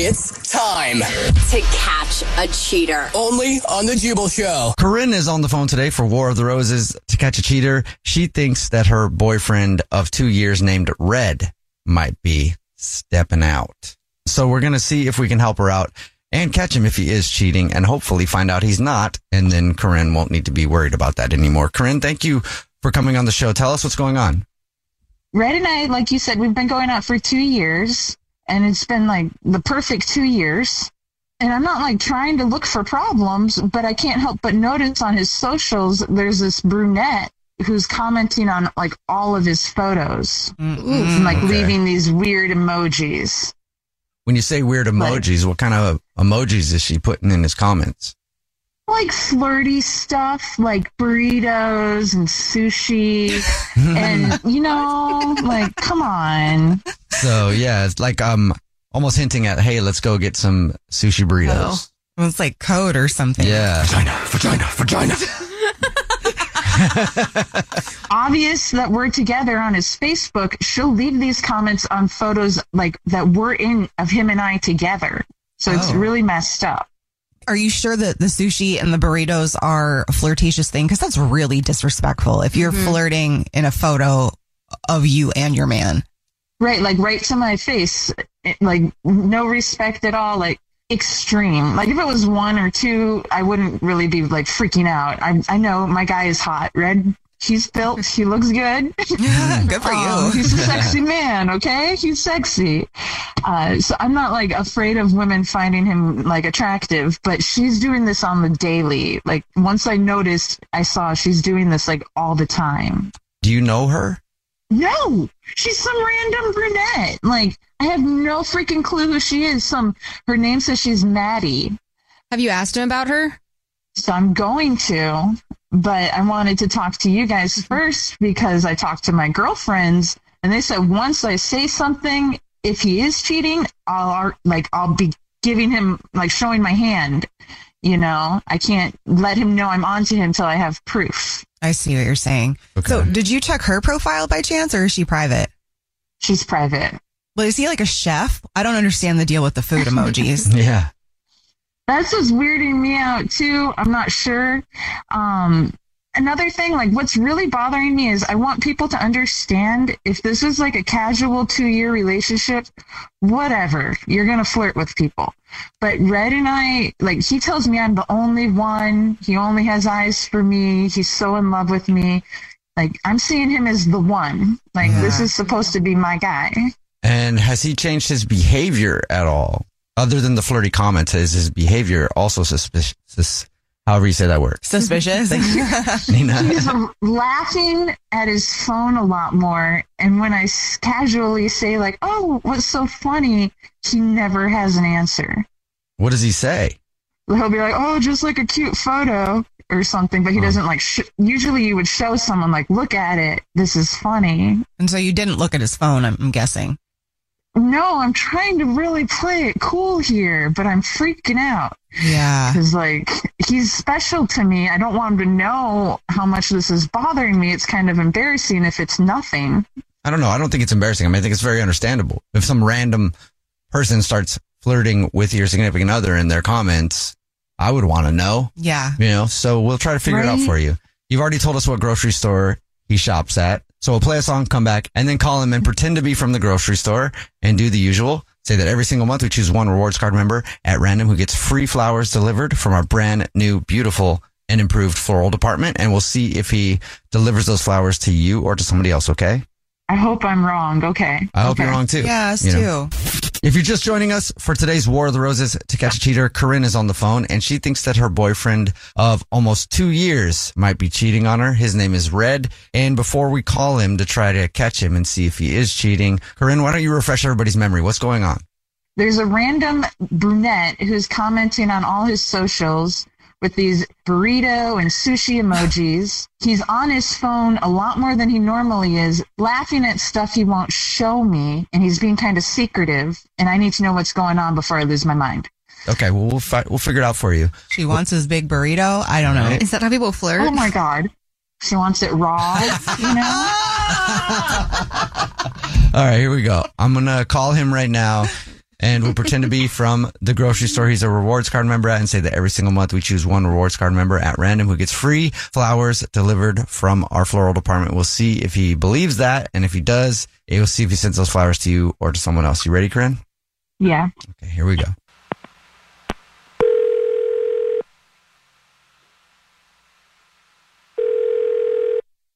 It's time to catch a cheater. only on the Jubal Show. Corinne is on the phone today for War of the Roses to catch a cheater. She thinks that her boyfriend of two years named Red might be stepping out. So we're going to see if we can help her out and catch him if he is cheating and hopefully find out he's not. And then Corinne won't need to be worried about that anymore. Corinne, thank you for coming on the show. Tell us what's going on. Red and I, like you said, we've been going out for two years, and it's been like the perfect two years. And I'm not like trying to look for problems, but I can't help but notice on his socials there's this brunette who's commenting on like all of his photos mm-hmm. and like Okay. leaving these weird emojis. When you say weird emojis, what kind of emojis is she putting in his comments? Like flirty stuff, like burritos and sushi, and you know, like come on. So yeah, it's like um almost hinting at, hey, let's go get some sushi burritos. Oh, it's like code or something. Yeah. Vagina, vagina, vagina. obvious that we're together on his Facebook, she'll leave these comments on photos like that we're in of him and I together. So it's Oh. really messed up. Are you sure that the sushi and the burritos are a flirtatious thing? Because that's really disrespectful if you're flirting in a photo of you and your man. Right, like right to my face, it- like no respect at all, like extreme. Like if it was one or two, I wouldn't really be like freaking out. I I know my guy is hot. Red, he's built, he looks good. Good for Um, you. he's a sexy man, okay? He's sexy. Uh, so I'm not like afraid of women finding him like attractive, but she's doing this on the daily. Like once I noticed, I saw she's doing this like all the time. Do you know her? No, she's some random brunette. Like I have no freaking clue who she is. Some her name says she's Maddie. Have you asked him about her? So I'm going to, but I wanted to talk to you guys first because I talked to my girlfriends and they said once I say something, if he is cheating, I'll like I'll be giving him like showing my hand. You know, I can't let him know I'm onto him till I have proof. I see what you're saying. So, did you check her profile by chance, or is she private? She's private. Well, is he like a chef? I don't understand the deal with the food emojis. Yeah. That's what's weirding me out too. I'm not sure. Um, another thing, like what's really bothering me is I want people to understand if this is like a casual two year relationship, whatever, you're going to flirt with people. But Red and I, like, he tells me I'm the only one. He only has eyes for me. He's so in love with me. Like, I'm seeing him as the one. Like, this is supposed to be my guy. And has he changed his behavior at all? Other than the flirty comments, is his behavior also suspicious? However you say that word. Suspicious. Nina. He's laughing at his phone a lot more. And when I s- casually say, like, oh, what's so funny? He never has an answer. What does he say? He'll be like, oh, just like a cute photo or something. But he doesn't like, sh- usually you would show someone, like, look at it. This is funny. And so you didn't look at his phone, I'm, I'm guessing. No, I'm trying to really play it cool here, but I'm freaking out. Yeah. Because, like, he's special to me. I don't want him to know how much this is bothering me. It's kind of embarrassing if it's nothing. I don't know. I don't think it's embarrassing. I mean, I think it's very understandable. If some random person starts flirting with your significant other in their comments, I would want to know, Yeah. you know, so we'll try to figure it out for you. You've already told us what grocery store he shops at. So we'll play a song, come back, and then call him and pretend to be from the grocery store and do the usual. Say that every single month we choose one rewards card member at random who gets free flowers delivered from our brand new, beautiful, and improved floral department. And we'll see if he delivers those flowers to you or to somebody else, okay? I hope I'm wrong. Okay. I hope okay. you're wrong too. Yeah, us You know? too. If you're just joining us for today's War of the Roses to catch a cheater, Corinne is on the phone and she thinks that her boyfriend of almost two years might be cheating on her. His name is Red. And before we call him to try to catch him and see if he is cheating, Corinne, why don't you refresh everybody's memory? What's going on? There's a random brunette who's commenting on all his socials with these burrito and sushi emojis. He's on his phone a lot more than he normally is, laughing at stuff he won't show me, and he's being kind of secretive, and I need to know what's going on before I lose my mind. Okay, well, we'll, fi- we'll figure it out for you. She wants his big burrito. I don't know. Is that how people flirt? Oh my god. She wants it raw, you know? All right, here we go. I'm going to call him right now and we'll pretend to be from the grocery store he's a rewards card member at and say that every single month we choose one rewards card member at random who gets free flowers delivered from our floral department. We'll see if he believes that. And if he does, we'll see if he sends those flowers to you or to someone else. You ready, Corinne? Yeah. Okay, here we go.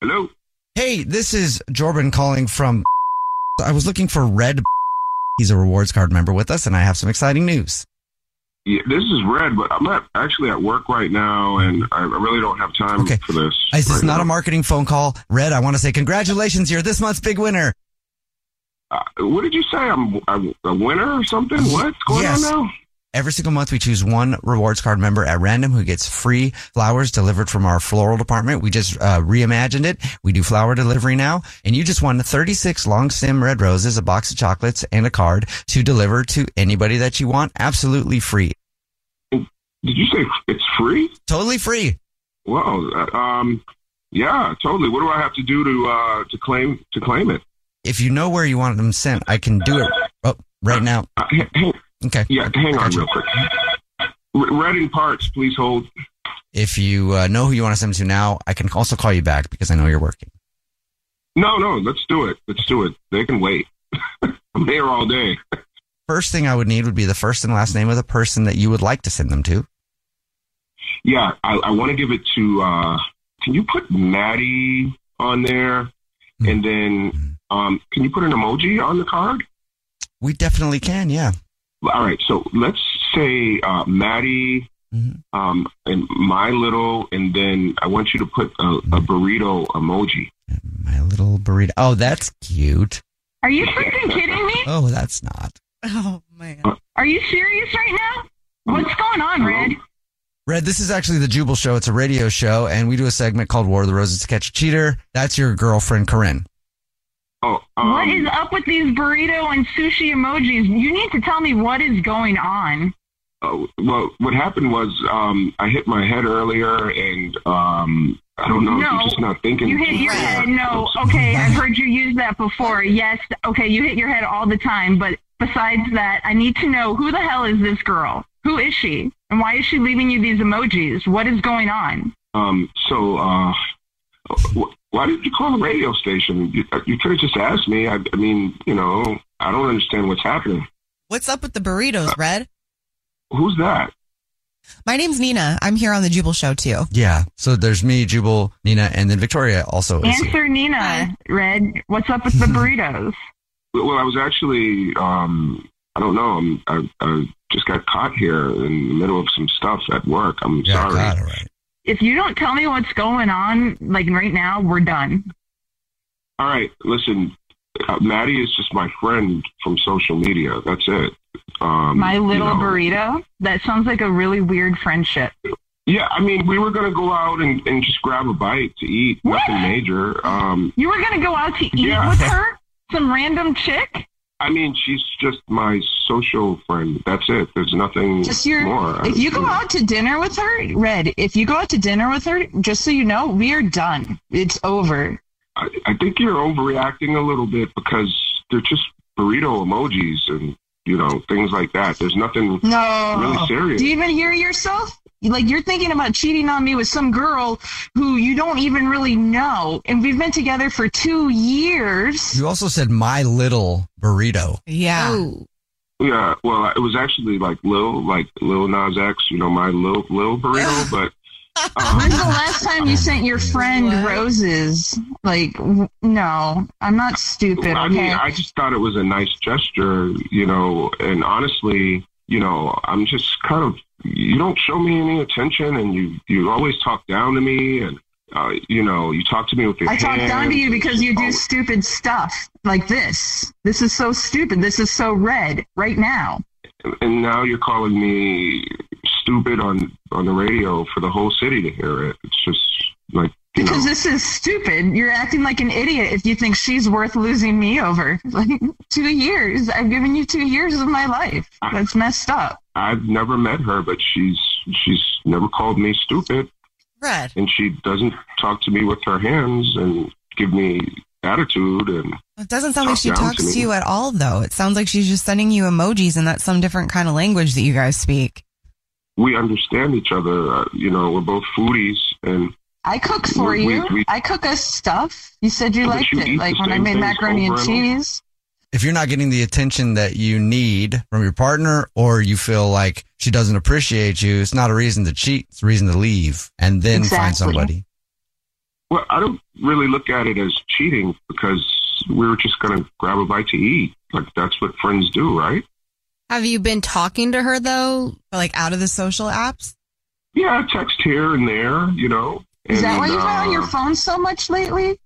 Hello. Hey, this is Jordan calling from. I was looking for Red. He's a rewards card member with us, and I have some exciting news. Yeah, this is Red, but I'm at, actually at work right now, and I really don't have time Okay. for this. This is right not now. a marketing phone call. Red, I want to say congratulations. You're this month's big winner. Uh, what did you say? I'm, I'm a winner or something? What's going Yes. on now? Every single month, we choose one rewards card member at random who gets free flowers delivered from our floral department. We just uh, reimagined it. We do flower delivery now, and you just won 36 long stem red roses, a box of chocolates, and a card to deliver to anybody that you want, absolutely free. Did you say it's free? Totally free. Wow. Um. Yeah, totally. What do I have to do to uh to claim to claim it? If you know where you want them sent, I can do it oh, right now. Uh, h- hang, Okay. yeah, hang on real quick. R- Red in parts, please hold. If you uh, know who you want to send them to now, I can also call you back because I know you're working. No, no, let's do it. Let's do it. They can wait. I'm here all day. First thing I would need would be the first and last name of the person that you would like to send them to. Yeah, I, I want to give it to. uh Can you put Maddie on there, and then um can you put an emoji on the card? We definitely can, yeah. All right, so let's say uh, Maddie, Mhm. um, and my little, and then I want you to put a, a burrito emoji. My little burrito. Oh, that's cute. Are you freaking kidding me? Oh, that's not. Oh man. Are you serious right now? What's going on, Red? Red, this is actually the Jubal Show. It's a radio show, and we do a segment called War of the Roses to Catch a Cheater. That's your girlfriend, Corinne. Oh, um, What is up with these burrito and sushi emojis? You need to tell me what is going on. uh, well, what happened was um, I hit my head earlier, and um, I don't know if No, you're just not thinking. You hit your head. No, okay, I've heard you use that before. Yes, okay, you hit your head all the time. But besides that, I need to know who the hell is this girl? Who is she? And why is she leaving you these emojis? What is going on? Um, so, uh, why did you call the radio station? You, you could have just asked me. I, I mean, you know, I don't understand what's happening. What's up with the burritos, Red? Who's that? My name's Nina. I'm here on the Jubal Show too. Yeah. So there's me, Jubal, Nina, and then Victoria also is here. Answer Nina, Red. What's up with the burritos? Well, I was actually um, I don't know. I'm, I, I just got caught here in the middle of some stuff at work. I'm Yeah, sorry. God, all right. If you don't tell me what's going on, like right now, we're done. All right, listen, uh, Maddie is just my friend from social media. That's it. Um, My you little know. burrito. That sounds like a really weird friendship. Yeah, I mean, we were gonna go out and, and just grab a bite to eat. What? Nothing major. Um, You were gonna go out to eat Yeah. with her? Some random chick? I mean, she's just my social friend. That's it. There's nothing Just your. more. If you go out to dinner with her, Red. If you go out to dinner with her, just so you know, we are done. It's over. I, I think you're overreacting a little bit because they're just burrito emojis and you know things like that. There's nothing No. really serious. Do you even hear yourself? Like you're thinking about cheating on me with some girl who you don't even really know, and we've been together for two years. You also said my little burrito. Yeah. Oh. Yeah, well, it was actually like Lil, like Lil Nas X, you know, my Lil Lil burrito. but When's the um, last time you sent your friend What? roses? Like, no, I'm not stupid. I mean, Okay. I just thought it was a nice gesture, you know, and honestly, you know, I'm just kind of you don't show me any attention, and you you always talk down to me, and uh, you know, you talk to me with your I talk down to you because you do oh, stupid stuff like this. This is so stupid. This is so red right now. and now you're calling me stupid on on the radio for the whole city to hear it. It's just like you Because know, this is stupid. You're acting like an idiot if you think she's worth losing me over. Like two years. I've given you two years of my life. That's messed up. I've never met her, but she's she's never called me stupid, Red. and she doesn't talk to me with her hands and give me attitude and It doesn't sound like she down to talks to you at all, though. It sounds like she's just sending you emojis, and that's some different kind of language that you guys speak. we understand each other. Uh, you know, we're both foodies, and I cook for We- we- you. we- I cook us stuff. You said you liked you it. Like when I made macaroni and over and over. cheese. If you're not getting the attention that you need from your partner or you feel like she doesn't appreciate you, it's not a reason to cheat. It's a reason to leave and then find somebody. well, I don't really look at it as cheating because we were just going to grab a bite to eat. Like that's what friends do, right? Have you been talking to her though? Like out of the social apps? Yeah, text here and there, you know. Is that why you've been on uh, your phone so much lately?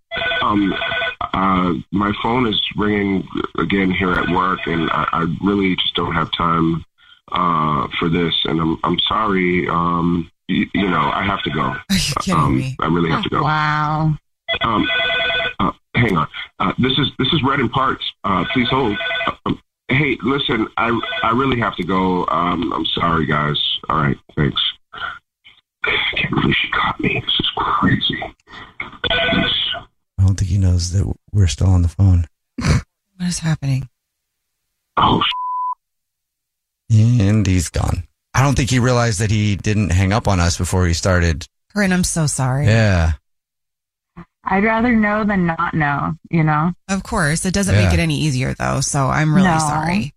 Um, uh, my phone is ringing again here at work, and I, I really just don't have time uh, for this. And I'm I'm sorry. Um, you, you know, I have to go. Are you kidding Um, me? I really have to go. Wow. Um, uh, hang on. Uh, this is this is Red in Parts. Uh, please hold. Uh, um, hey, listen. I I really have to go. Um, I'm sorry, guys. All right, thanks. I can't believe she caught me. This is crazy. I don't think he knows that we're still on the phone. What is happening? Oh, And he's gone. I don't think he realized that he didn't hang up on us before he started. Corinne, I'm so sorry. Yeah. I'd rather know than not know, you know? Of course. It doesn't Yeah. make it any easier, though. So I'm really No. sorry.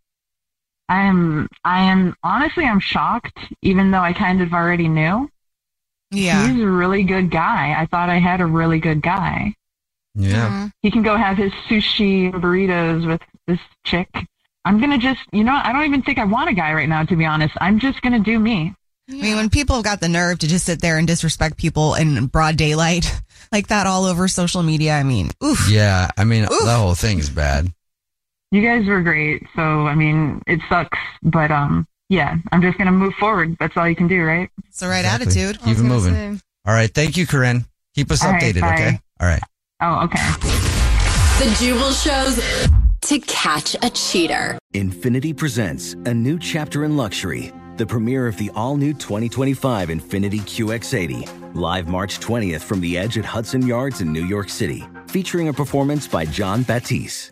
I am, I am, honestly, I'm shocked, even though I kind of already knew. Yeah. He's a really good guy. I thought I had a really good guy. Yeah. He can go have his sushi and burritos with this chick. I'm going to just, you know, I don't even think I want a guy right now, to be honest. I'm just going to do me. I mean, when people have got the nerve to just sit there and disrespect people in broad daylight like that all over social media, I mean, oof. Yeah. I mean, Oof. the whole thing is bad. You guys were great. So, I mean, it sucks, but, um, yeah, I'm just going to move forward. That's all you can do, right? It's the right Exactly. attitude. Keep it moving. All right. Thank you, Corinne. Keep us All right, updated, bye. okay? All right. Oh, okay. The Jubal shows to catch a cheater. Infiniti presents a new chapter in luxury, the premiere of the all new 2025 Infiniti QX80, live March 20th from the edge at Hudson Yards in New York City, featuring a performance by Jon Batiste.